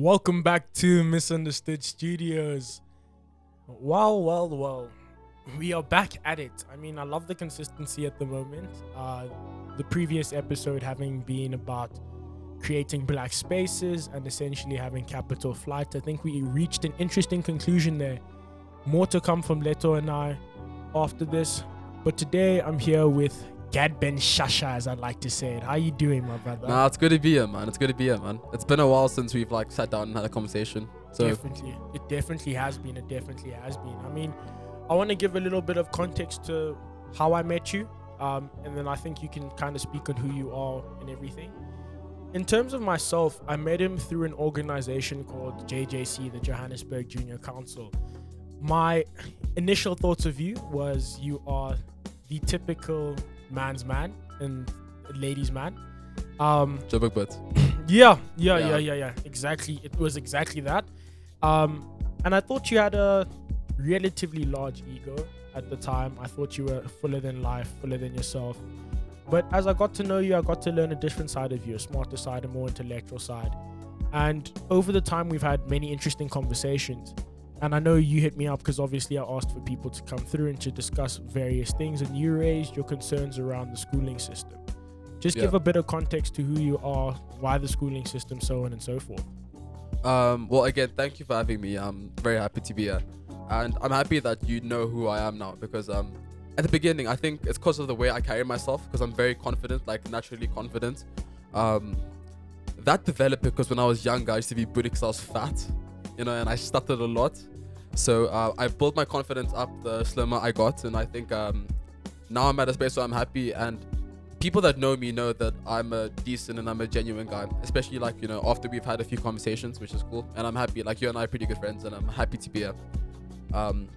Welcome back to Misunderstood Studios. Well, well, well. We are back at it. I mean, I love the consistency at the moment. Uh, the previous episode having been about creating black spaces and essentially having capital flight. I think we reached an interesting conclusion there. More to come from Leto and I after this. But today I'm here with Gad Ben Shasha, as I'd like to say it. How you doing, my brother? Nah, it's good to be here, man. It's good to be here, man. It's been a while since we've like sat down and had a conversation. So definitely, it definitely has been. It definitely has been. I mean, I want to give a little bit of context to how I met you, um, and then I think you can kind of speak on who you are and everything. In terms of myself, I met him through an organization called JJC, the Johannesburg Junior Council. My initial thoughts of you was you are the typical man's man and ladies' man. Um, Joburg yeah, yeah, Yeah. yeah, yeah, yeah. Exactly. It was exactly that. Um, and I thought you had a relatively large ego at the time. I thought you were fuller than life, fuller than yourself. But as I got to know you, I got to learn a different side of you, a smarter side, a more intellectual side. And over the time, we've had many interesting conversations. And I know you hit me up because obviously I asked for people to come through and to discuss various things, and you raised your concerns around the schooling system. Just Yeah. give a bit of context to who you are, why the schooling system, so on and so forth. Um, well, again, thank you for having me. I'm very happy to be here, and I'm happy that you know who I am now because um, at the beginning, I think it's because of the way I carry myself because I'm very confident, like naturally confident. Um, that developed because when I was younger, I used to be booty because I was fat, you know, and I stuttered a lot. So uh, I built my confidence up the slimmer I got, and I think um, now I'm at a space where I'm happy and people that know me know that I'm a decent and I'm a genuine guy, especially like, you know, after we've had a few conversations, which is cool. And I'm happy, like, you and I are pretty good friends, and I'm happy to be here. Um,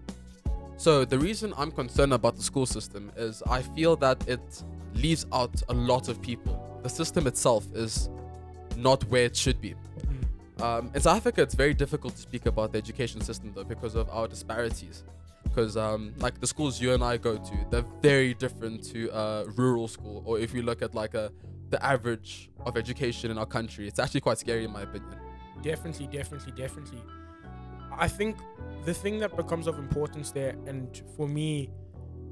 so, the reason I'm concerned about the school system is I feel that it leaves out a lot of people. The system itself is not where it should be. Um, in South Africa, it's very difficult to speak about the education system though because of our disparities. Because um, like the schools you and I go to, they're very different to a rural school. Or if you look at like a the average of education in our country, it's actually quite scary in my opinion. Definitely, definitely, definitely. I think the thing that becomes of importance there, and for me,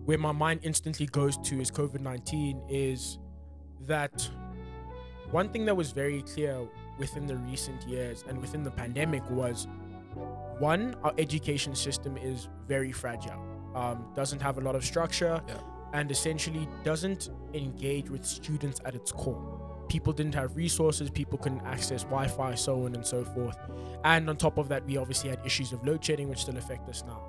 where my mind instantly goes to is COVID 19, is that one thing that was very clear within the recent years and within the pandemic was one, our education system is very fragile, um, doesn't have a lot of structure, Yeah. and essentially doesn't engage with students at its core people didn't have resources, people couldn't access Wi Fi, so on and so forth. And on top of that, we obviously had issues of load shedding, which still affect us now.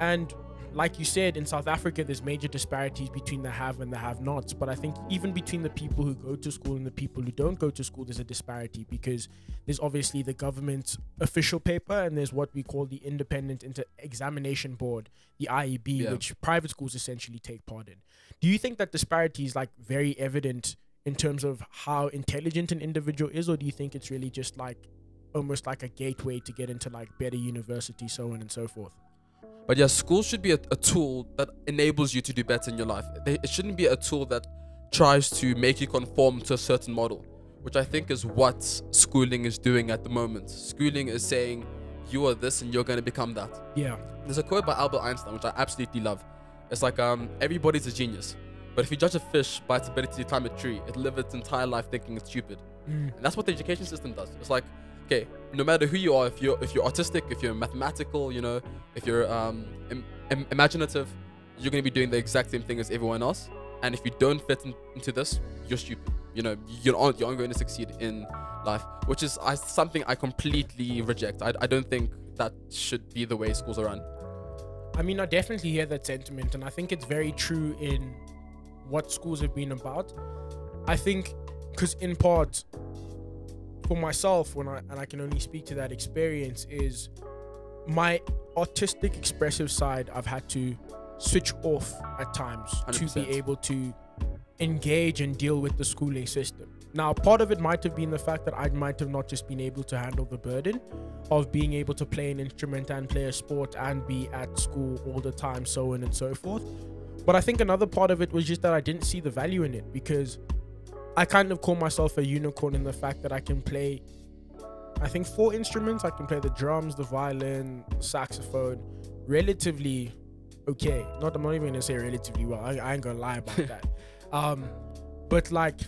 And like you said, in South Africa, there's major disparities between the have and the have nots. But I think even between the people who go to school and the people who don't go to school, there's a disparity because there's obviously the government's official paper and there's what we call the Independent Inter- Examination Board, the IEB, Yeah. which private schools essentially take part in. Do you think that disparity is like very evident in terms of how intelligent an individual is, or do you think it's really just like almost like a gateway to get into like better university, so on and so forth? But yeah, school should be a, a tool that enables you to do better in your life. It shouldn't be a tool that tries to make you conform to a certain model, which I think is what schooling is doing at the moment. Schooling is saying you are this and you're going to become that. Yeah, There's a quote by Albert Einstein which I absolutely love. It's like um, everybody's a genius, but if you judge a fish by its ability to climb a tree, it'll live its entire life thinking it's stupid. Mm. And that's what the education system does. It's like, okay, no matter who you are, if you're if you're autistic, if you're mathematical, you know, if you're um, im- im- imaginative, you're gonna be doing the exact same thing as everyone else. And if you don't fit in, into this, you're stupid. You know, you're not, you aren't going to succeed in life, which is I, something I completely reject. I, I don't think that should be the way schools are run. I mean, I definitely hear that sentiment, and I think it's very true in what schools have been about. I think, because in part, for myself, when I and I can only speak to that experience, is my autistic expressive side. I've had to switch off at times to 100%. be able to engage and deal with the schooling system. Now, part of it might have been the fact that I might have not just been able to handle the burden of being able to play an instrument and play a sport and be at school all the time, so on and so forth. But I think another part of it was just that I didn't see the value in it because I kind of call myself a unicorn in the fact that I can play I think four instruments. I can play the drums, the violin, saxophone, relatively okay. Not I'm not even gonna say relatively well. I, I ain't gonna lie about that. Um, but like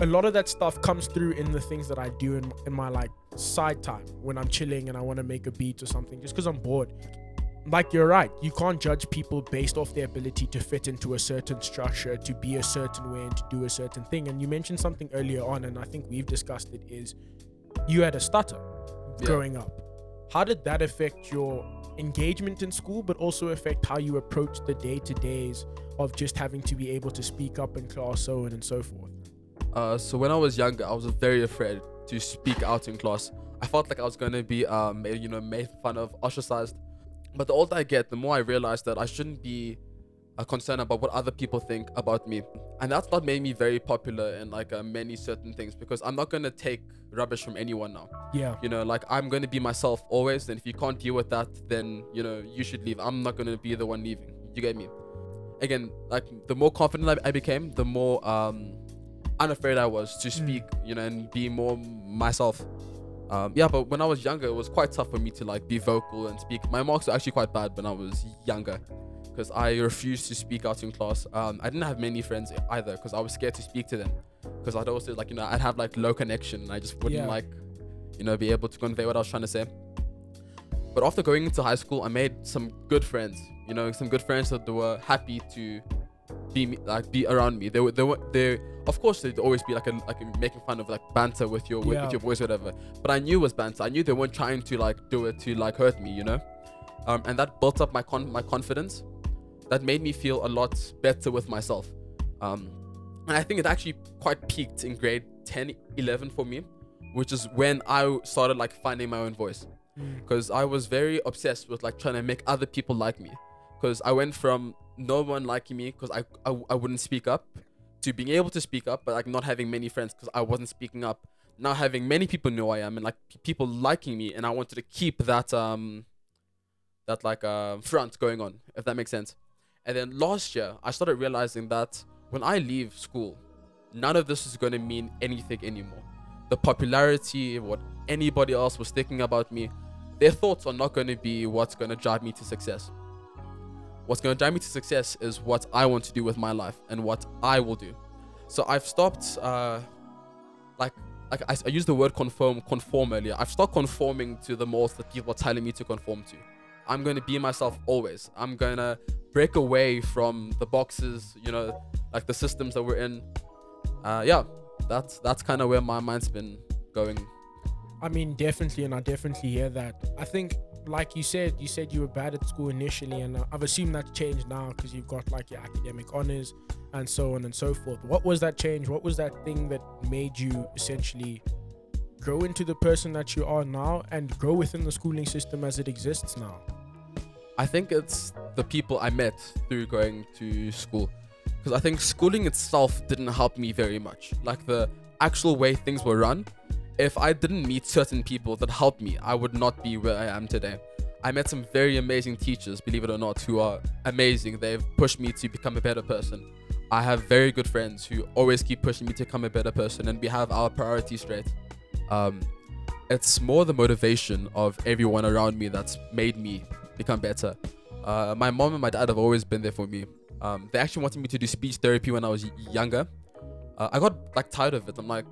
a lot of that stuff comes through in the things that I do in, in my like side time when I'm chilling and I want to make a beat or something just because I'm bored. Like you're right, you can't judge people based off their ability to fit into a certain structure, to be a certain way, and to do a certain thing. And you mentioned something earlier on, and I think we've discussed it is you had a stutter Yeah. growing up. How did that affect your engagement in school, but also affect how you approach the day to days of just having to be able to speak up in class, so on and so forth? Uh, so when I was younger, I was very afraid to speak out in class. I felt like I was gonna be, um, you know, made fun of, ostracized. But the older I get, the more I realize that I shouldn't be uh, concerned about what other people think about me, and that's not made me very popular in like uh, many certain things because I'm not gonna take rubbish from anyone now. Yeah. You know, like I'm gonna be myself always, and if you can't deal with that, then you know you should leave. I'm not gonna be the one leaving. You get me? Again, like the more confident I, I became, the more um unafraid I was to speak, you know, and be more myself. Um, yeah, but when I was younger, it was quite tough for me to like be vocal and speak. My marks were actually quite bad when I was younger because I refused to speak out in class. Um, I didn't have many friends either because I was scared to speak to them because I'd also like you know I'd have like low connection and I just wouldn't Yeah. like you know be able to convey what I was trying to say. But after going into high school, I made some good friends. You know, some good friends that were happy to be me, like be around me. They were they were they of course they'd always be like a like a making fun of like banter with your with, Yeah. with your voice whatever. But I knew it was banter. I knew they weren't trying to like do it to like hurt me. You know, um, and that built up my con my confidence. That made me feel a lot better with myself. Um, and I think it actually quite peaked in grade 10, 11 for me, which is when I started like finding my own voice Mm. because I was very obsessed with like trying to make other people like me. Because I went from no one liking me because I, I I wouldn't speak up to being able to speak up, but like not having many friends because I wasn't speaking up. Now having many people know I am and like p- people liking me, and I wanted to keep that um that like uh, front going on, if that makes sense. And then last year, I started realizing that when I leave school, none of this is going to mean anything anymore. The popularity, what anybody else was thinking about me, their thoughts are not going to be what's going to drive me to success. What's going to drive me to success is what I want to do with my life and what I will do. So I've stopped, uh, like, like I, I used the word conform, conform earlier. I've stopped conforming to the molds that people are telling me to conform to. I'm going to be myself always. I'm going to break away from the boxes, you know, like the systems that we're in. Uh, yeah, that's that's kind of where my mind's been going. I mean, definitely, and I definitely hear that. I think, like you said, you said you were bad at school initially, and uh, I've assumed that's changed now because you've got like your academic honors and so on and so forth. What was that change? What was that thing that made you essentially grow into the person that you are now and grow within the schooling system as it exists now? I think it's the people I met through going to school. Because I think schooling itself didn't help me very much. Like the actual way things were run, if I didn't meet certain people that helped me, I would not be where I am today. I met some very amazing teachers, believe it or not, who are amazing. They've pushed me to become a better person. I have very good friends who always keep pushing me to become a better person, and we have our priorities straight. Um, it's more the motivation of everyone around me that's made me become better. Uh, my mom and my dad have always been there for me. Um, they actually wanted me to do speech therapy when I was younger. Uh, I got like tired of it. I'm like,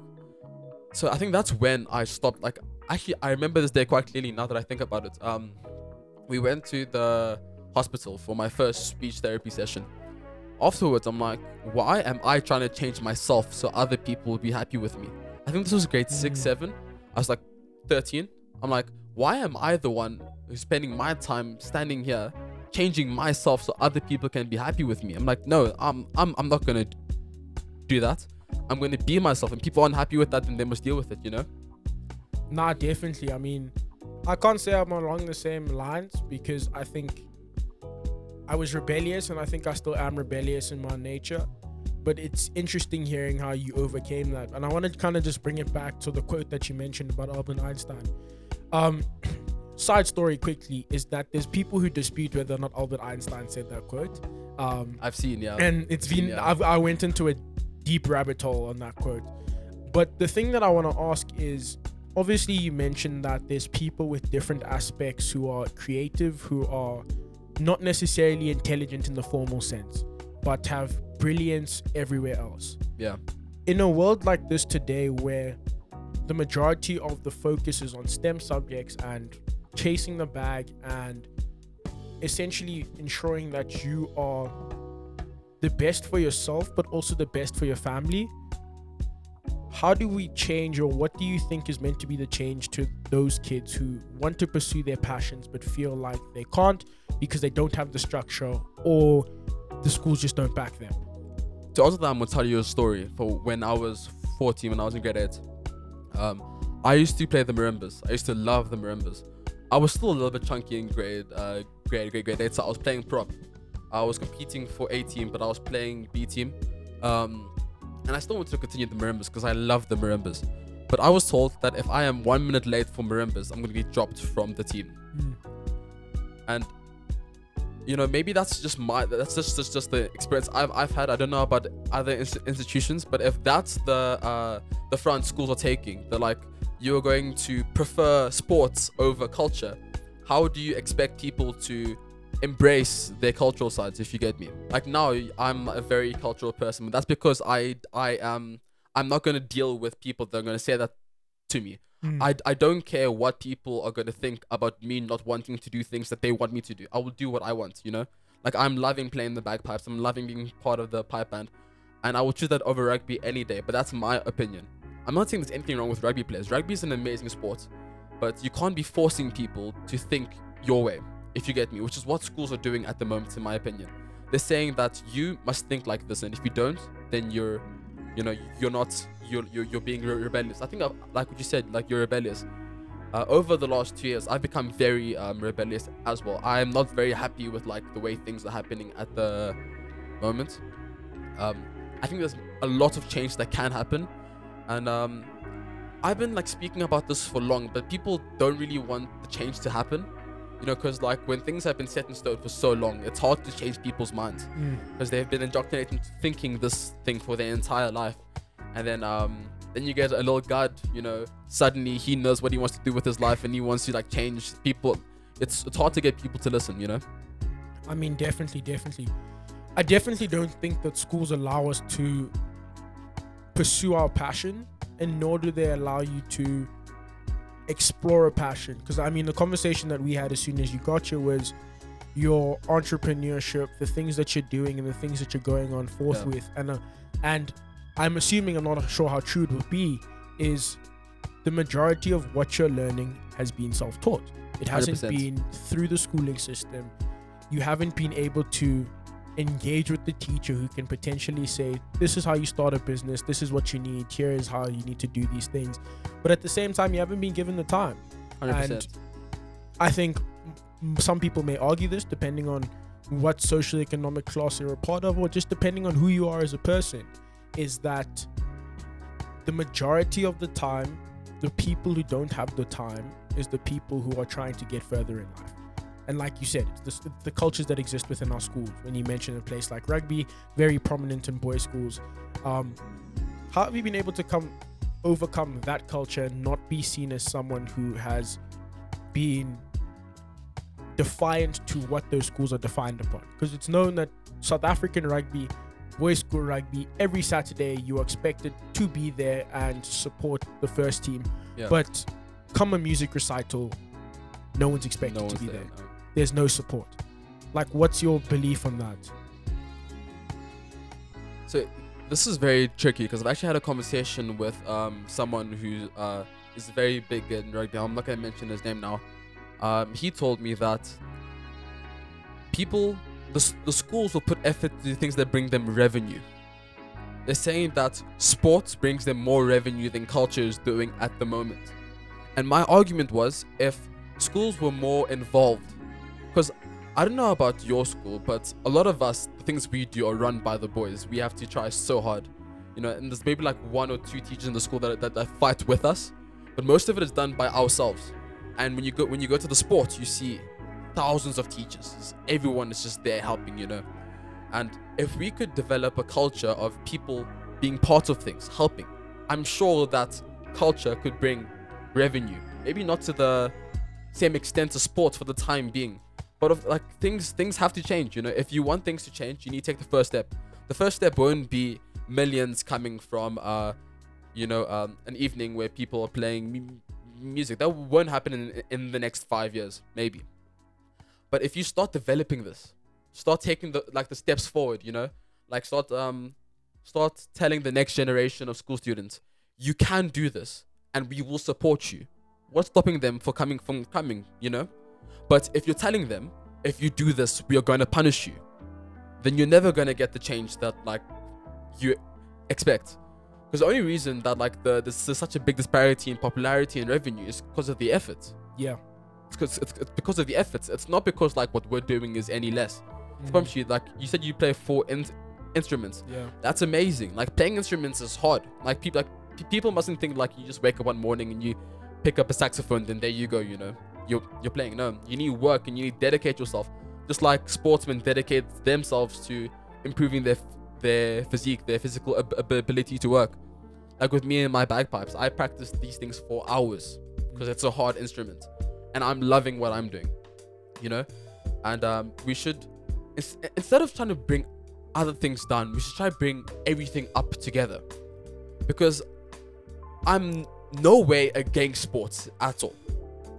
so I think that's when I stopped. Like, actually, I remember this day quite clearly now that I think about it. Um, we went to the hospital for my first speech therapy session. Afterwards, I'm like, why am I trying to change myself so other people will be happy with me? I think this was grade six, Mm. seven. I was like 13. I'm like, why am I the one who's spending my time standing here changing myself so other people can be happy with me? I'm like, no, I'm I'm I'm not gonna do that. I'm gonna be myself, and people aren't happy with that, then they must deal with it, you know. Nah, definitely. I mean, I can't say I'm along the same lines because I think I was rebellious and I think I still am rebellious in my nature. But it's interesting hearing how you overcame that. And I want to kind of just bring it back to the quote that you mentioned about Albert Einstein. Um, side story quickly is that there's people who dispute whether or not Albert Einstein said that quote. Um, I've seen, yeah. and it's been Yeah. I've, I went into a deep rabbit hole on that quote. But the thing that I want to ask is, obviously you mentioned that there's people with different aspects who are creative, who are not necessarily intelligent in the formal sense, but have brilliance everywhere else. Yeah. In a world like this today, where the majority of the focus is on STEM subjects and chasing the bag and essentially ensuring that you are the best for yourself, but also the best for your family. How do we change, or what do you think is meant to be the change to those kids who want to pursue their passions but feel like they can't because they don't have the structure or the schools just don't back them? To answer that, I'm gonna tell you a story for when I was 14, when I was in grade eight. Um, I used to play the marimbas. I used to love the marimbas. I was still a little bit chunky in grade, uh, grade, grade, grade eight, so I was playing prop. I was competing for A team, but I was playing B team. Um, and I still wanted to continue the marimbas because I love the marimbas. But I was told that if I am one minute late for marimbas, I'm gonna be dropped from the team. Mm. And you know, maybe that's just my that's just just, just the experience I've, I've had. I don't know about other inst- institutions, but if that's the uh, the front schools are taking, they're like you're going to prefer sports over culture. How do you expect people to embrace their cultural sides if you get me like now i'm a very cultural person but that's because i i am i'm not going to deal with people that are going to say that to me Mm. I, I don't care what people are going to think about me not wanting to do things that they want me to do. I will do what I want, you know? Like, I'm loving playing the bagpipes. I'm loving being part of the pipe band. And I will choose that over rugby any day. But that's my opinion. I'm not saying there's anything wrong with rugby players. Rugby is an amazing sport. But you can't be forcing people to think your way, if you get me, which is what schools are doing at the moment, in my opinion. They're saying that you must think like this. And if you don't, then you're, you know, you're not you're you're, you're being re- rebellious. I think I've, like what you said, like you're rebellious. Uh, over the last two years, I've become very um, rebellious as well. I am not very happy with like the way things are happening at the moment. Um, I think there's a lot of change that can happen, and um, I've been like speaking about this for long, but people don't really want the change to happen. You know, because like when things have been set in stone for so long, it's hard to change people's minds Mm. because they've been indoctrinated into thinking this thing for their entire life and then um then you get a little god you know suddenly he knows what he wants to do with his life and he wants to like change people it's it's hard to get people to listen you know I mean, definitely, definitely. I definitely don't think that schools allow us to pursue our passion, and nor do they allow you to explore a passion. Because I mean, the conversation that we had as soon as you got here was your entrepreneurship, the things that you're doing, and the things that you're going on forth Yeah. with, and uh, and I'm assuming I'm not sure how true it would be, is the majority of what you're learning has been self-taught. It hasn't 100%. been through the schooling system. You haven't been able to engage with the teacher who can potentially say, This is how you start a business, this is what you need, here is how you need to do these things. But at the same time, you haven't been given the time. 100% And- I think some people may argue this depending on what socioeconomic class you're a part of, or just depending on who you are as a person, is that the majority of the time, the people who don't have the time is the people who are trying to get further in life. And like you said, the, the cultures that exist within our schools. When you mention a place like rugby, very prominent in boys' schools. Um, how have you been able to come overcome that culture and not be seen as someone who has been defiant to what those schools are defined upon? Because it's known that South African rugby, boys' school rugby, every Saturday you are expected to be there and support the first team. Yeah. But come a music recital, no one's expected no to be there, there. no. There's no support. Like, what's your belief on that? So this is very tricky because I've actually had a conversation with um someone who uh is very big in rugby. I'm not gonna mention his name now. Um, he told me that people, the the schools will put effort to things that bring them revenue. They're saying that sports brings them more revenue than culture is doing at the moment. And my argument was if schools were more involved, because I don't know about your school, but a lot of us, the things we do are run by the boys. We have to try so hard, you know. And there's maybe like one or two teachers in the school that, that, that fight with us, but most of it is done by ourselves. And when you go when you go to the sports, you see thousands of teachers. Everyone is just there helping, you know. And if we could develop a culture of people being part of things, helping, I'm sure that culture could bring revenue. Maybe not to the same extent as sports for the time being, but of, like things things have to change. You know, if you want things to change, you need to take the first step. The first step won't be millions coming from uh, you know, um, an evening where people are playing music. That won't happen in in the next five years, maybe. But if you start developing this, start taking the like the steps forward, you know, like start um start telling the next generation of school students, you can do this, and we will support you. What's stopping them for coming from coming, you know? But if you're telling them, if you do this, we are going to punish you, then you're never going to get the change that like you expect. Because the only reason that like the there's, there's such a big disparity in popularity and revenue is because of the effort. Yeah. It's because it's, it's because of the efforts. It's not because like what we're doing is any less. Mm. I promise you, like you said, you play four in- instruments. Yeah. That's amazing. Like playing instruments is hard. Like people like pe- people mustn't think like you just wake up one morning and you pick up a saxophone, then there you go. You know, you're you're playing. No, you need work and you need to dedicate yourself. Just like sportsmen dedicate themselves to improving their their physique, their physical ab- ab- ability to work. Like with me and my bagpipes, I practice these things for hours because it's a hard instrument, and I'm loving what I'm doing. You know, and um, we should ins- instead of trying to bring other things down, we should try to bring everything up together. Because I'm no way against sports at all.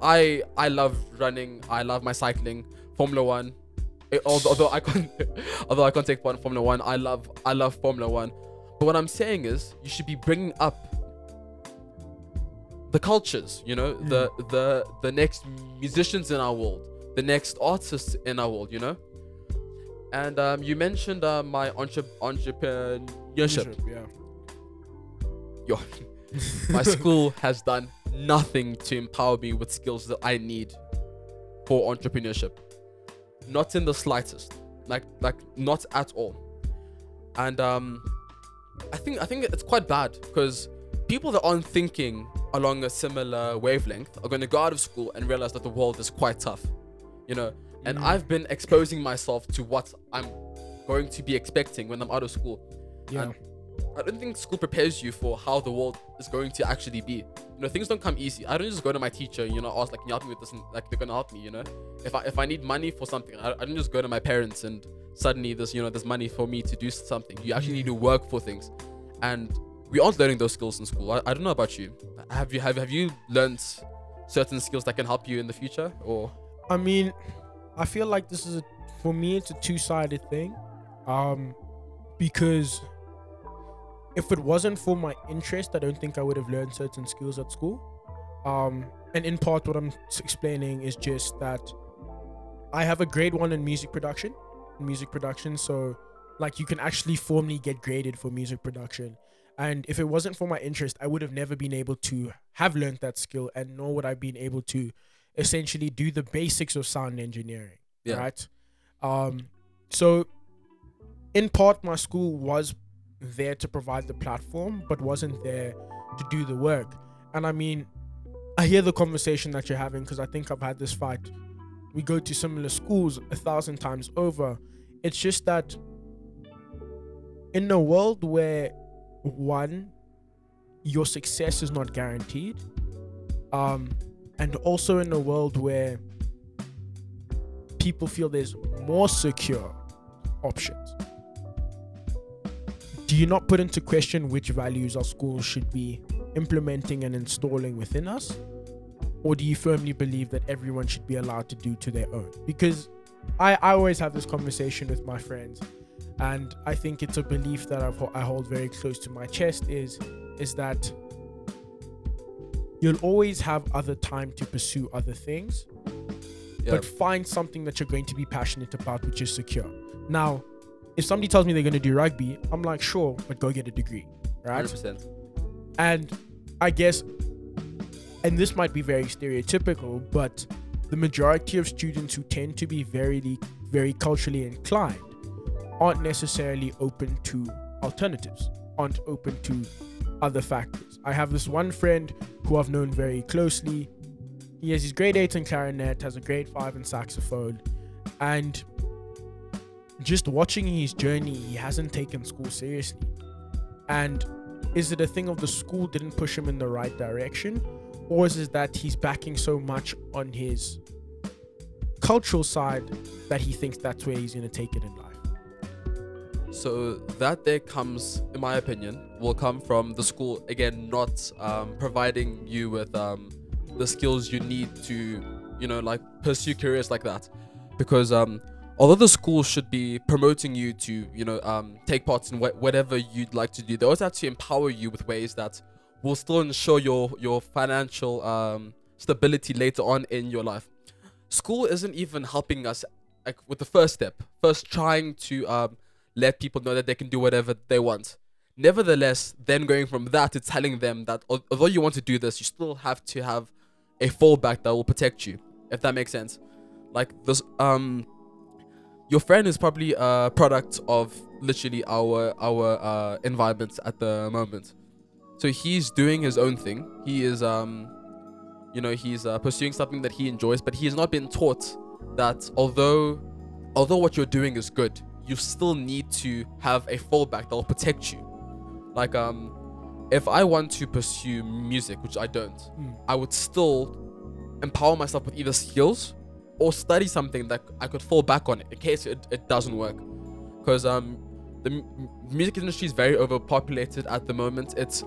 I I love running. I love my cycling, Formula One. Eh, although, although I can't, although I can't take part in Formula One, I love I love Formula One. But what I'm saying is, you should be bringing up the cultures. You know, the the the next musicians in our world, the next artists in our world. You know. And um, you mentioned uh, my entre- entrepreneurship. Yeah. Yo, my school has done nothing to empower me with skills that I need for entrepreneurship. Not in the slightest. Like like not at all. And um I think I think it's quite bad because people that aren't thinking along a similar wavelength are going to go out of school and realize that the world is quite tough. You know, and Mm. I've been exposing myself to what I'm going to be expecting when I'm out of school. Yeah. And I don't think school prepares you for how the world is going to actually be. You know, things don't come easy. I don't just go to my teacher, you know, ask like, can you help me with this? And like they're gonna help me, you know. If I if I need money for something, I, I don't just go to my parents and suddenly there's you know there's money for me to do something. You actually need to work for things, and we aren't learning those skills in school. I, I don't know about you. Have you have have you learned certain skills that can help you in the future or? I mean, I feel like this is a, for me it's a two-sided thing. Um because if it wasn't for my interest, I don't think I would have learned certain skills at school. Um and in part what I'm explaining is just that I have a grade 1 in music production, music production, so like you can actually formally get graded for music production. And if it wasn't for my interest, I would have never been able to have learned that skill and nor would I have been able to essentially do the basics of sound engineering. Yeah. Right. Um, so in part my school was there to provide the platform, but wasn't there to do the work. And I mean, I hear the conversation that you're having because I think I've had this fight. We go to similar schools a thousand times over. It's just that in a world where one, your success is not guaranteed, um, and also in a world where people feel there's more secure options. Do you not put into question which values our schools should be implementing and installing within us? Or do you firmly believe that everyone should be allowed to do to their own? Because I, I always have this conversation with my friends, and I think it's a belief that I've, I hold very close to my chest is is that you'll always have other time to pursue other things Yeah. but find something that you're going to be passionate about, which is secure. Now, if somebody tells me they're going to do rugby, I'm like, sure, but go get a degree, right? 100%. And I guess, and this might be very stereotypical, but the majority of students who tend to be very, very culturally inclined aren't necessarily open to alternatives, aren't open to other factors. I have this one friend who I've known very closely. He has his grade 8 in clarinet, has a grade 5 in saxophone, and just watching his journey, he hasn't taken school seriously. And is it a thing of the school didn't push him in the right direction? or is it that he's backing so much on his cultural side that he thinks that's where he's going to take it in life? So that there comes, in my opinion, will come from the school again, not um, providing you with um, the skills you need to, you know, like pursue careers like that, because um, although the school should be promoting you to, you know, um, take part in wh- whatever you'd like to do, they also have to empower you with ways that will still ensure your your financial um, stability later on in your life. School isn't even helping us like with the first step, first trying to um, let people know that they can do whatever they want. Nevertheless, then going from that to telling them that although you want to do this, you still have to have a fallback that will protect you, if that makes sense. Like this, um, your friend is probably a product of literally our our uh, environment at the moment. So he's doing his own thing. He is, um, you know, he's uh, pursuing something that he enjoys, but he has not been taught that although although what you're doing is good, you still need to have a fallback that will protect you. Like um, if I want to pursue music, which I don't, Mm. I would still empower myself with either skills or study something that I could fall back on in case it, it doesn't work. Because um, the m- music industry is very overpopulated at the moment. It's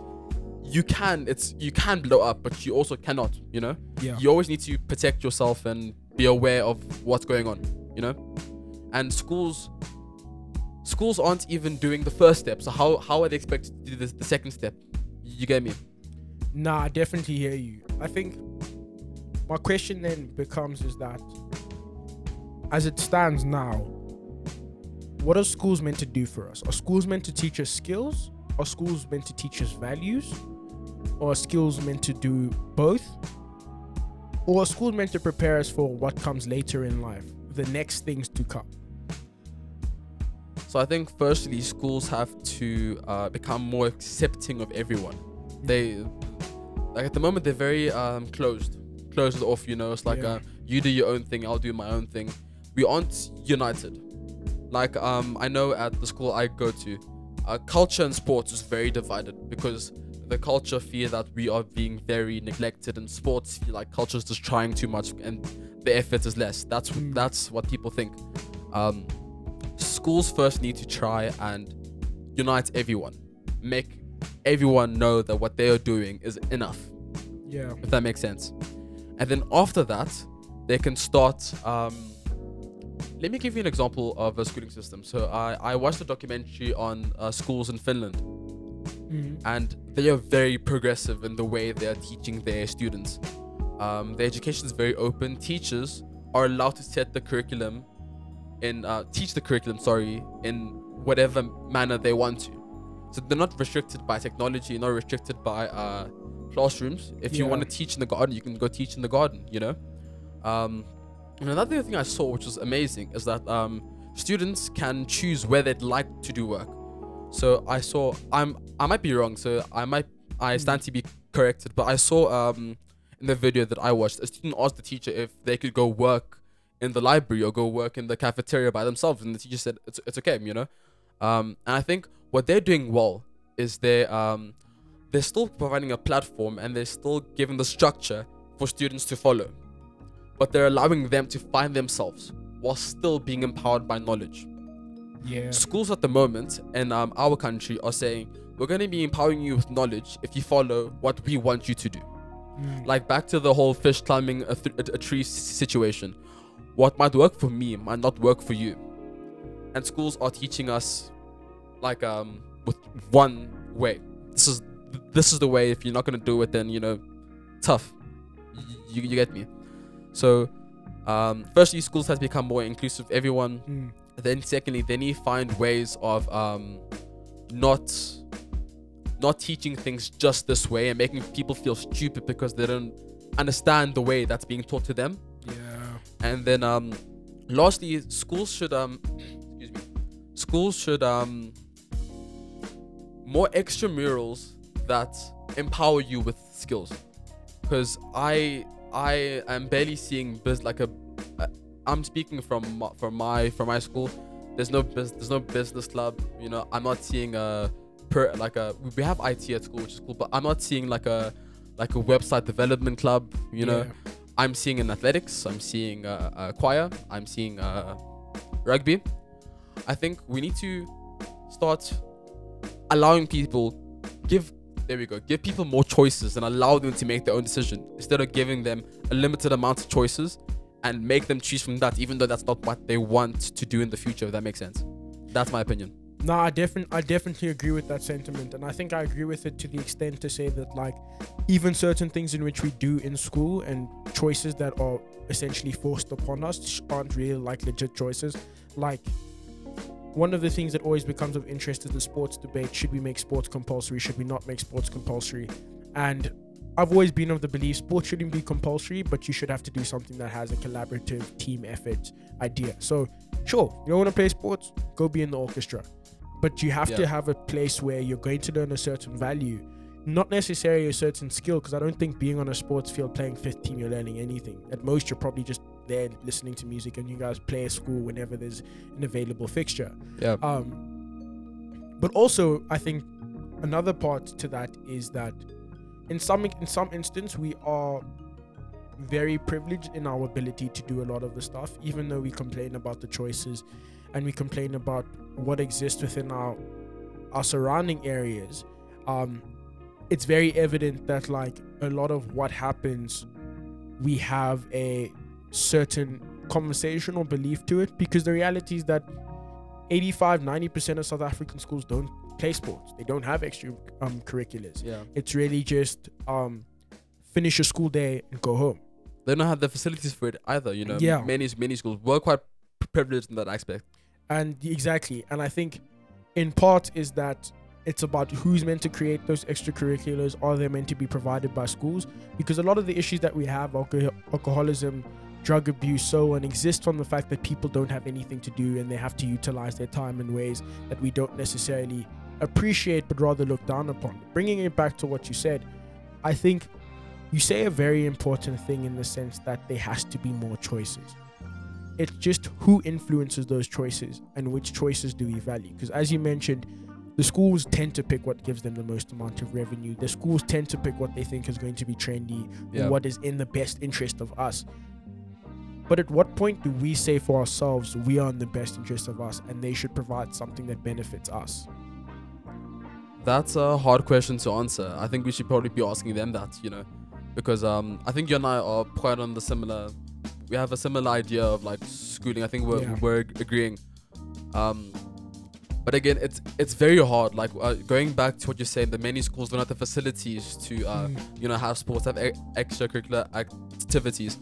you can it's you can blow up, but you also cannot. You know Yeah. you always need to protect yourself and be aware of what's going on you know and schools schools aren't even doing the first step so how how are they expected to do this, the second step you get me Nah, I definitely hear you. I think my question then becomes is that as it stands now, what are schools meant to do for us? Are schools meant to teach us skills? Are schools meant to teach us values? Or are schools meant to do both? Or are schools meant to prepare us for what comes later in life, the next things to come? so i think firstly schools have to uh, become more accepting of everyone they like at the moment they're very um closed closed off you know it's like Yeah. uh, you do your own thing i'll do my own thing we aren't united like um i know at the school i go to uh, culture and sports is very divided because the culture feel that we are being very neglected and sports feel like culture is just trying too much and the effort is less that's Mm. that's what people think um schools first need to try and unite everyone make everyone know that what they are doing is enough Yeah. if that makes sense. And then after that, they can start. Um, let me give you an example of a schooling system. So I, I watched a documentary on uh, schools in Finland, Mhm. and they are very progressive in the way they are teaching their students. Um, their education is very open. Teachers are allowed to set the curriculum in uh, teach the curriculum, sorry, in whatever manner they want to. So they're not restricted by technology, not restricted by uh, classrooms. If you want to teach in the garden, you can go teach in the garden. You know. Um, and another thing I saw, which was amazing, is that um, students can choose where they'd like to do work. So I saw I'm I might be wrong, so I might I stand to be corrected, but I saw um in the video that I watched, a student asked the teacher if they could go work in the library or go work in the cafeteria by themselves, and the teacher said it's it's okay, you know. Um, and I think what they're doing well is they're um they're still providing a platform and they're still giving the structure for students to follow, but they're allowing them to find themselves while still being empowered by knowledge. Yeah. schools at the moment in um, our country are saying we're going to be empowering you with knowledge if you follow what we want you to do. Mm. like back to the whole fish climbing a, th- a, a tree s- situation. What might work for me might not work for you. And schools are teaching us like um with one way. This is this is the way if you're not going to do it then you know tough. Y- you, you get me so um firstly schools has become more inclusive everyone Mm. then secondly they need to find ways of um not not teaching things just this way and making people feel stupid because they don't understand the way that's being taught to them Yeah. and then um lastly schools should um excuse me schools should um more extramurals that empower you with skills because i i am barely seeing biz like a uh, i'm speaking from from my from my school there's no bus- there's no business club you know i'm not seeing a per like a we have it at school which is cool but i'm not seeing like a like a website development club. You know, Yeah. I'm seeing in athletics. I'm seeing uh, uh, choir. I'm seeing uh, rugby. I think we need to start allowing people give. There we go. Give people more choices and allow them to make their own decision instead of giving them a limited amount of choices and make them choose from that, even though that's not what they want to do in the future. If that makes sense. That's my opinion. No, I definitely, I definitely agree with that sentiment, and I think I agree with it to the extent to say that like, even certain things in which we do in school and choices that are essentially forced upon us aren't really like legit choices. Like, one of the things that always becomes of interest is the sports debate: should we make sports compulsory? Should we not make sports compulsory? And I've always been of the belief sports shouldn't be compulsory, but you should have to do something that has a collaborative team effort idea. So, sure, you don't want to play sports, go be in the orchestra but you have to have a place where you're going to learn a certain value not necessarily a certain skill because i don't think being on a sports field playing fifth team you're learning anything at most you're probably just there listening to music and you guys play at school whenever there's an available fixture Yeah. um but also i think another part to that is that in some in some instance we are very privileged in our ability to do a lot of the stuff even though we complain about the choices and we complain about what exists within our our surrounding areas um it's very evident that like a lot of what happens we have a certain conversation or belief to it because the reality is that 85 90% of south african schools don't play sports they don't have extra um, curriculars Yeah. it's really just um finish your school day and go home They don't have the facilities for it either. You know. Yeah. Many many schools were quite privileged in that aspect. and exactly and i think in part is that it's about who's meant to create those extracurriculars are they meant to be provided by schools because a lot of the issues that we have alco- alcoholism drug abuse so on exists from the fact that people don't have anything to do and they have to utilize their time in ways that we don't necessarily appreciate but rather look down upon. Bringing it back to what you said i think you say a very important thing in the sense that there has to be more choices. It's just who influences those choices and which choices do we value? Because as you mentioned the schools tend to pick what gives them the most amount of revenue. The schools tend to pick what they think is going to be trendy Yeah. or what is in the best interest of us but at what point do we say for ourselves we are in the best interest of us and they should provide something that benefits us That's a hard question to answer. I think we should probably be asking them that, you know, because um, I think you and I are quite on the similar. We have a similar idea of like schooling. I think we're Yeah. we're agreeing. Um, but again, it's it's very hard. Like uh, going back to what you're saying, the many schools don't have the facilities to uh, Mm. you know have sports, have e- extracurricular activities.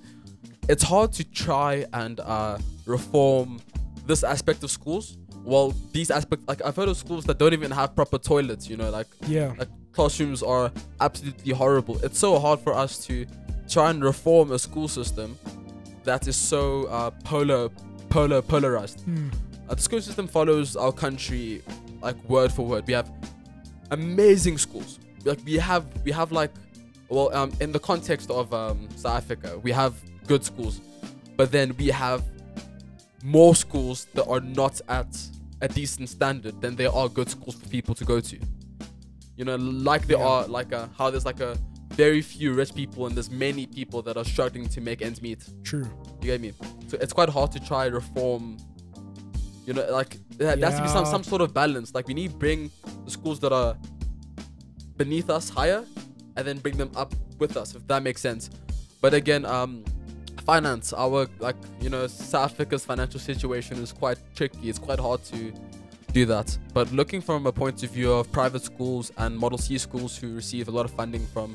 It's hard to try and uh, reform this aspect of schools. Well, these aspects, like I've heard of schools that don't even have proper toilets. You know, like yeah like classrooms are absolutely horrible. It's so hard for us to try and reform a school system that is so uh, polar, polar, polarized. Uh, the school system follows our country like word for word. We have amazing schools. Like we have, we have like, well, um, in the context of um, South Africa, we have good schools, but then we have more schools that are not at a decent standard than there are good schools for people to go to. You know, like there Yeah. are like a, how there's like a very few rich people and there's many people that are struggling to make ends meet. true You get me? So it's quite hard to try reform. You know, like there there has to be some some sort of balance. Like we need to bring the schools that are beneath us higher, and then bring them up with us, if that makes sense. But again, um, finance, our like you know South Africa's financial situation is quite tricky. It's quite hard to do that. But looking from a point of view of private schools and Model C schools who receive a lot of funding from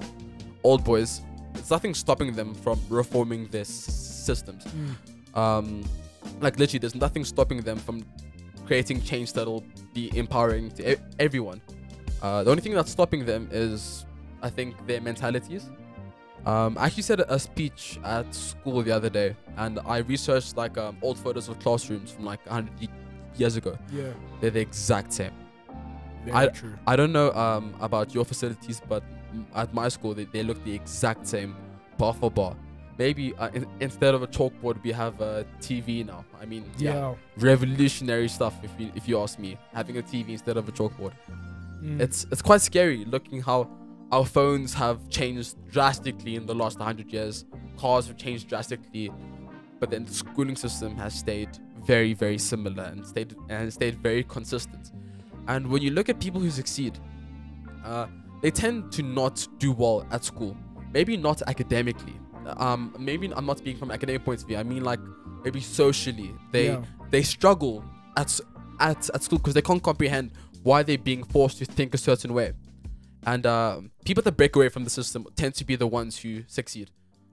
old boys, it's nothing stopping them from reforming their s- systems. Um, like literally, there's nothing stopping them from creating change that'll be empowering to e- everyone. Uh, the only thing that's stopping them is, I think, their mentalities. Um, I actually said a speech at school the other day, and I researched like um, old photos of classrooms from like 100 years ago. yeah They're the exact same. very true I don't know um, about your facilities, but at my school they, they look the exact same, bar for bar. Maybe uh, in, instead of a chalkboard, we have a TV now. I mean, yeah, yeah, revolutionary stuff. If you if you ask me, having a TV instead of a chalkboard, Mm. it's it's quite scary looking how our phones have changed drastically in the last 100 years. Cars have changed drastically, but then the schooling system has stayed very, very similar and stayed and stayed very consistent. And when you look at people who succeed, uh, they tend to not do well at school. Maybe not academically. Um, maybe I'm not speaking from academic points of view. I mean like maybe socially. They Yeah. they struggle at at at school because they can't comprehend why they're being forced to think a certain way. And um, people that break away from the system tend to be the ones who succeed.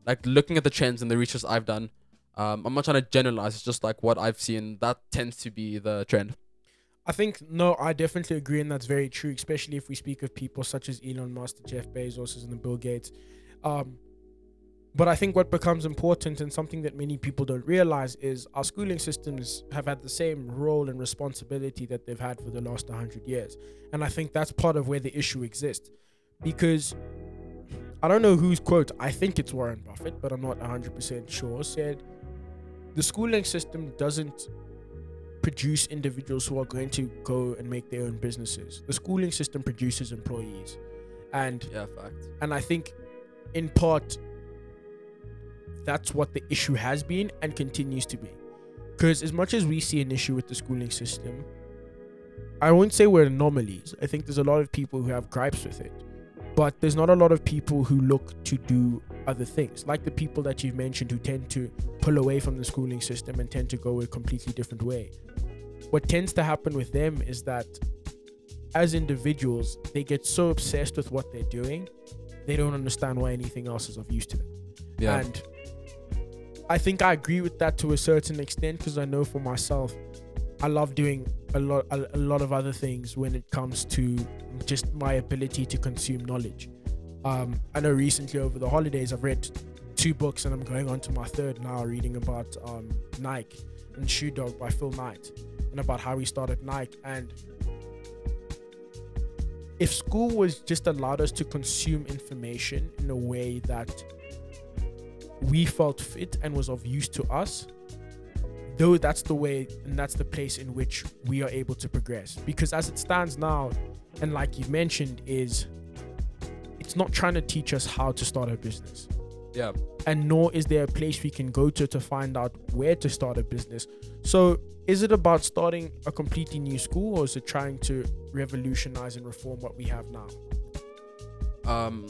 Like looking at the trends and the research I've done, um, I'm not trying to generalize. It's just like what I've seen. That tends to be the trend. I think no, I definitely agree, and that's very true. Especially if we speak of people such as Elon Musk, Jeff Bezos, and the Bill Gates. Um, but I think what becomes important and something that many people don't realize is our schooling systems have had the same role and responsibility that they've had for the last 100 years. And I think that's part of where the issue exists. Because I don't know whose quote, I think it's Warren Buffett, but I'm not 100% sure, said the schooling system doesn't produce individuals who are going to go and make their own businesses. The schooling system produces employees. And Yeah, fact. and I think in part that's what the issue has been and continues to be. Because as much as we see an issue with the schooling system, I won't say we're anomalies. I think there's a lot of people who have gripes with it. But there's not a lot of people who look to do other things, like the people that you've mentioned who tend to pull away from the schooling system and tend to go a completely different way. What tends to happen with them is that as individuals, they get so obsessed with what they're doing, they don't understand why anything else is of use to them. Yeah. And I think I agree with that to a certain extent because I know for myself, I love doing a lot, a, a lot of other things when it comes to just my ability to consume knowledge. Um, I know recently over the holidays I've read two books and I'm going on to my third now, reading about um, Nike and Shoe Dog by Phil Knight and about how he started Nike and if school was just allowed us to consume information in a way that we felt fit and was of use to us, though that's the way and that's the place in which we are able to progress. Because as it stands now, and like you've mentioned, is it's not trying to teach us how to start a business. yeah. And nor is there a place we can go to to find out where to start a business. So, is it about starting a completely new school or is it trying to revolutionize and reform what we have now? Um,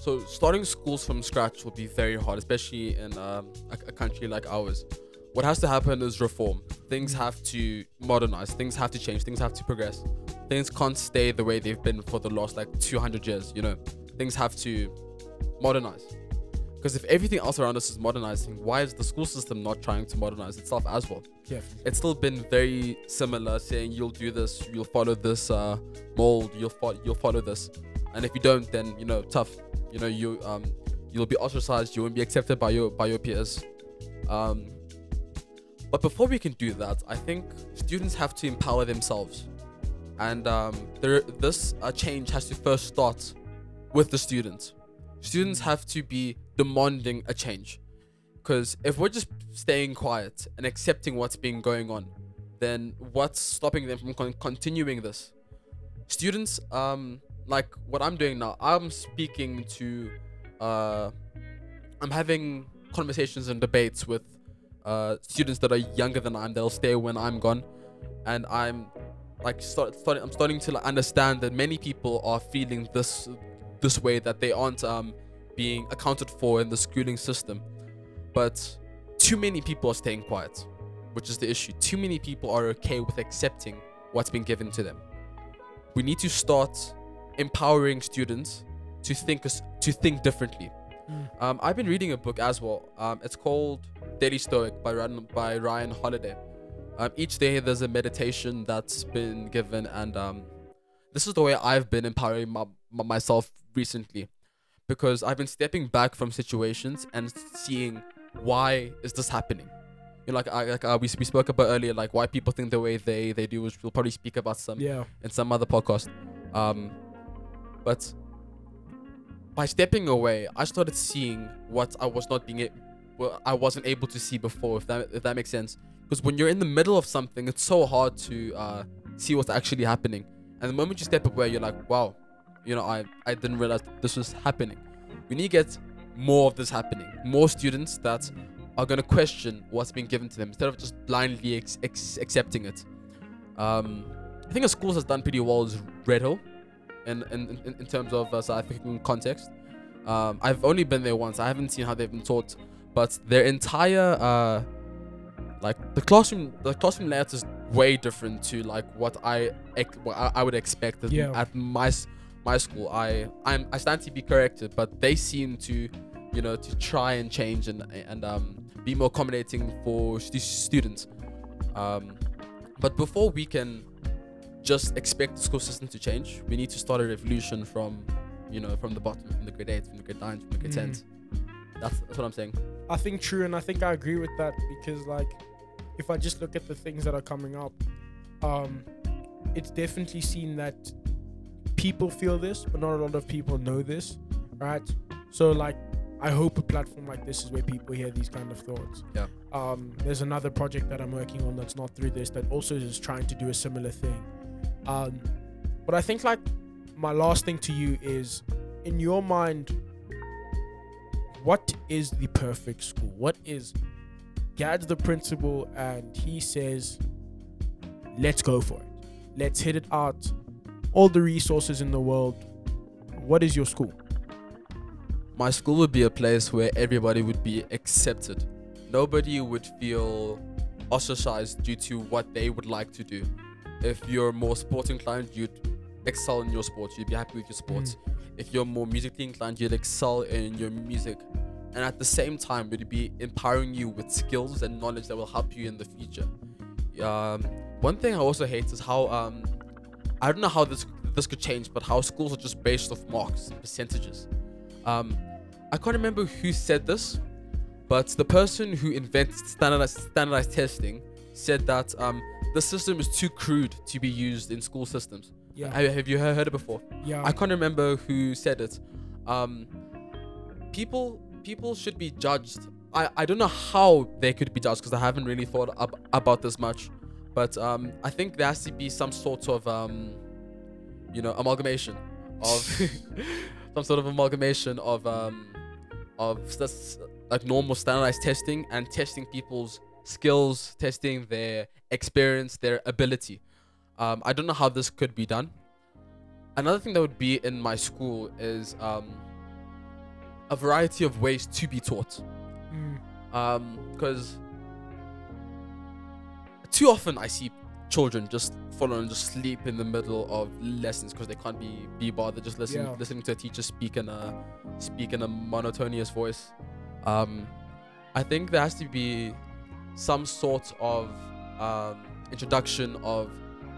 so starting schools from scratch will be very hard, especially in um, a, a country like ours. What has to happen is reform. Things have to modernize. Things have to change. Things have to progress. Things can't stay the way they've been for the last like 200 years. You know, things have to modernize. Because if everything else around us is modernizing, why is the school system not trying to modernize itself as well? Yeah. it's still been very similar saying you'll do this you'll follow this uh, mold you'll follow you'll follow this and if you don't then you know tough. You know you um you'll be ostracized you won't be accepted by your by your peers. Um but before we can do that i think students have to empower themselves. And um there this uh, change has to first start with the students. Students have to be demanding a change. Because if we're just staying quiet and accepting what's been going on, then what's stopping them from con- continuing this? Students, um, like what I'm doing now, I'm speaking to, uh, I'm having conversations and debates with uh, students that are younger than I am. They'll stay when I'm gone, and I'm like start, starting. I'm starting to like, understand that many people are feeling this this way that they aren't um, being accounted for in the schooling system but too many people are staying quiet, which is the issue. Too many people are okay with accepting what's been given to them. We need to start empowering students to think to think differently. Mm. Um, I've been reading a book as well. Um, it's called Daily Stoic by Ryan, by Ryan Holiday. Um, each day there's a meditation that's been given, and um, this is the way I've been empowering my, my, myself recently, because I've been stepping back from situations and seeing why is this happening. You know, like, I, like uh, we, we spoke about earlier, like why people think the way they they do, which we'll probably speak about some Yeah. in some other podcast. Um, but by stepping away, I started seeing what I was not being, what I wasn't able to see before. If that if that makes sense, because when you're in the middle of something, it's so hard to uh, see what's actually happening. And the moment you step away, you're like, wow, you know, I I didn't realize this was happening. We need to get more of this happening. More students that are gonna question what's being given to them instead of just blindly accepting it. Um, I think a schools has done pretty well is Redhill, in in, in, in terms of uh, South African context. Um, I've only been there once. I haven't seen how they've been taught, but their entire uh, like the classroom, the classroom layout is way different to like what I what I, I would expect at, Yeah. at my my school. I I'm I stand to be corrected, but they seem to, you know, to try and change and and um be more accommodating for stu- students. Um, but before we can just expect the school system to change, we need to start a revolution from, you know, from the bottom, from the grade eight, from the grade nine, from the grade Mm. tens. That's, that's what I'm saying. I think true, and I think I agree with that because, like, if I just look at the things that are coming up, um, it's definitely seen that people feel this, but not a lot of people know this, right? So, like, I hope a platform like this is where people hear these kind of thoughts. Yeah. Um, there's another project that I'm working on that's not through this that also is trying to do a similar thing. Um, but I think like my last thing to you is, in your mind, what is the perfect school? What is Gad's the principal and he says, let's go for it. Let's hit it out. All the resources in the world. What is your school? My school would be a place where everybody would be accepted. Nobody would feel ostracized due to what they would like to do. If you're more sports inclined, you'd excel in your sports. You'd be happy with your sports. If you're more musically inclined, you'd excel in your music. And at the same time, it would be empowering you with skills and knowledge that will help you in the future. Um, one thing I also hate is how um, I don't know how this this could change, but how schools are just based off marks, percentages. Um, I can't remember who said this, but the person who invented standardized standardized testing said that um, the system is too crude to be used in school systems. Yeah. Have, have you heard it before? yeah. I can't remember who said it. Um, people people should be judged. I, I don't know how they could be judged because I haven't really thought ab- about this much. But um, I think there has to be some sort of um, you know amalgamation of some sort of amalgamation of um, of s- like normal standardized testing and testing people's skills, testing their experience, their ability. Um, I don't know how this could be done. Another thing that would be in my school is um, a variety of ways to be taught. Mm, Because too often I see children just fall and just sleep in the middle of lessons because they can't be be bothered just listening Yeah. listening to a teacher speak in a speak in a monotonous voice. Um, I think there has to be some sort of um, introduction of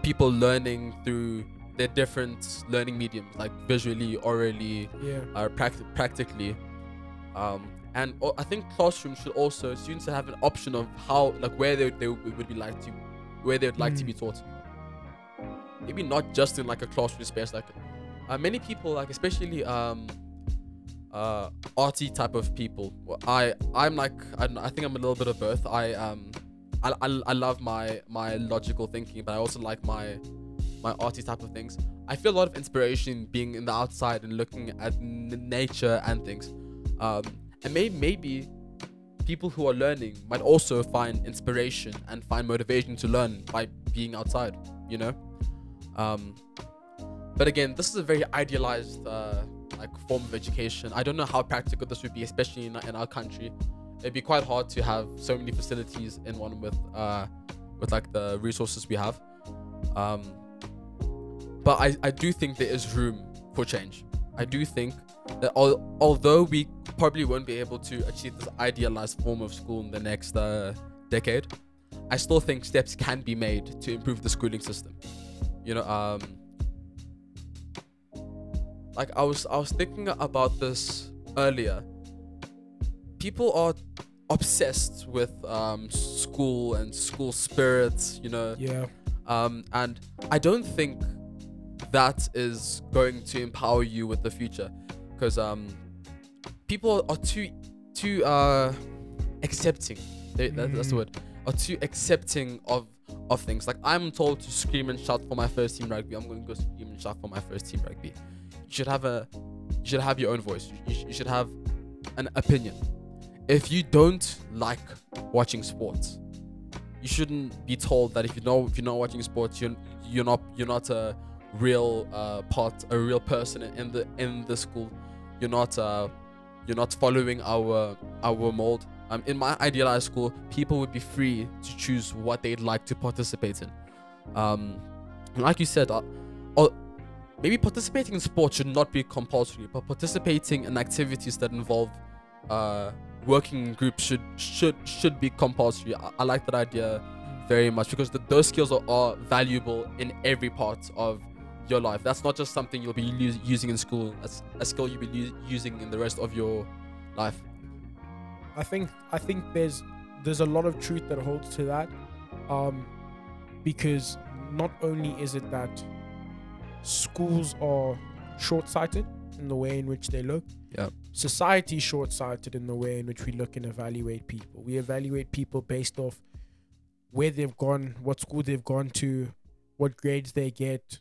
people learning through their different learning mediums, like visually, orally, yeah. uh, pract- practically. Um, and I think classrooms should also students have an option of how like where they, they would be like to where they would like to Mm. be taught. Maybe not just in like a classroom space. Like uh, many people, like especially um, uh, arty type of people. I I'm like I, I think I'm a little bit of both. I um I, I, I love my my logical thinking, but I also like my my arty type of things. I feel a lot of inspiration being in the outside and looking at n- nature and things. Um, and maybe maybe people who are learning might also find inspiration and find motivation to learn by being outside. You know. Um, but again, this is a very idealized uh, like form of education. I don't know how practical this would be, especially in, in our country. It'd be quite hard to have so many facilities in one with uh, with like the resources we have. Um, but I, I do think there is room for change. I do think that al- although we probably won't be able to achieve this idealized form of school in the next uh, decade, I still think steps can be made to improve the schooling system. You know, um, like I was I was thinking about this earlier. People are obsessed with um, school and school spirits. You know, Yeah. um, and I don't think that is going to empower you with the future because um, people are too too uh, accepting. They, that, that's the Mm. word. Are too accepting of of things. Like I'm told to scream and shout for my first team rugby. I'm going to go scream and shout for my first team rugby. Should have a you should have your own voice. You, you should have an opinion. If you don't like watching sports, you shouldn't be told that if you know if you're not watching sports, you're you're not you're not a real uh, part, a real person in the in the school. You're not uh, you're not following our our mold. Um, in my idealized school, people would be free to choose what they'd like to participate in. Um, like you said, uh, maybe participating in sports should not be compulsory, but participating in activities that involve uh, working in groups should should should be compulsory. I, I like that idea very much because the, those skills are, are valuable in every part of your life. That's not just something you'll be using in school. That's a skill you'll be using in the rest of your life. I think I think there's there's a lot of truth that holds to that, um, because not only is it that schools are short-sighted in the way in which they look, Yeah. society is short-sighted in the way in which we look and evaluate people. We evaluate people based off where they've gone, what school they've gone to, what grades they get.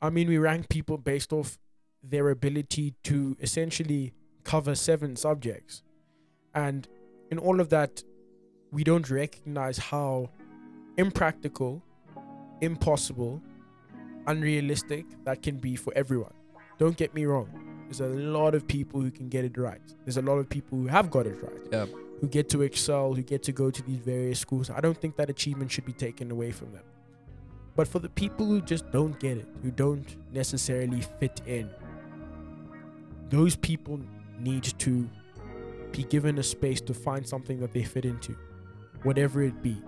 I mean, we rank people based off their ability to essentially cover seven subjects. And in all of that, we don't recognize how impractical, impossible, unrealistic that can be for everyone. Don't get me wrong. There's a lot of people who can get it right. There's a lot of people who have got it right. Yeah. Who get to excel, who get to go to these various schools. I don't think that achievement should be taken away from them. But for the people who just don't get it, who don't necessarily fit in, those people need to be given a space to find something that they fit into, whatever it be.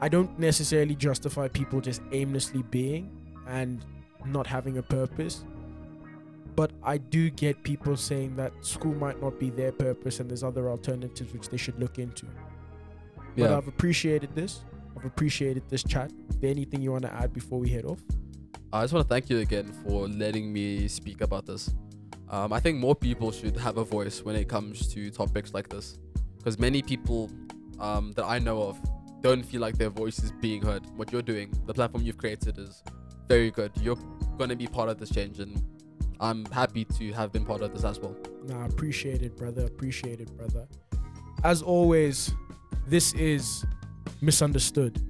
I don't necessarily justify people just aimlessly being and not having a purpose, but I do get people saying that school might not be their purpose and there's other alternatives which they should look into. But I've appreciated this. I've appreciated this chat. Is there anything you want to add before we head off? I just want to thank you again for letting me speak about this. Um, I think more people should have a voice when it comes to topics like this, because many people um, that I know of don't feel like their voice is being heard. What you're doing, the platform you've created, is very good. You're going to be part of this change, and I'm happy to have been part of this as well. Nah, appreciate it, brother. Appreciate it, brother. As always, this is misunderstood.